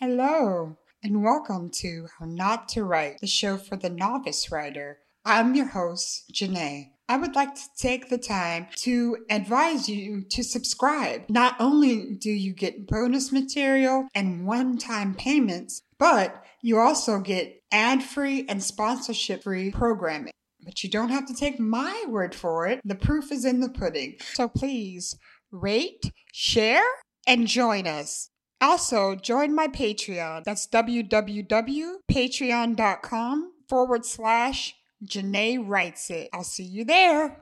Hello, and welcome to How Not to Write, the show for the novice writer. I'm your host, Janae. I would like to take the time to advise you to subscribe. Not only do you get bonus material and one time payments, but you also get ad free and sponsorship free programming. But you don't have to take my word for it. The proof is in the pudding. So please rate, share, and join us. Also, join my Patreon. That's www.patreon.com forward slash Janae Writes It. I'll see you there.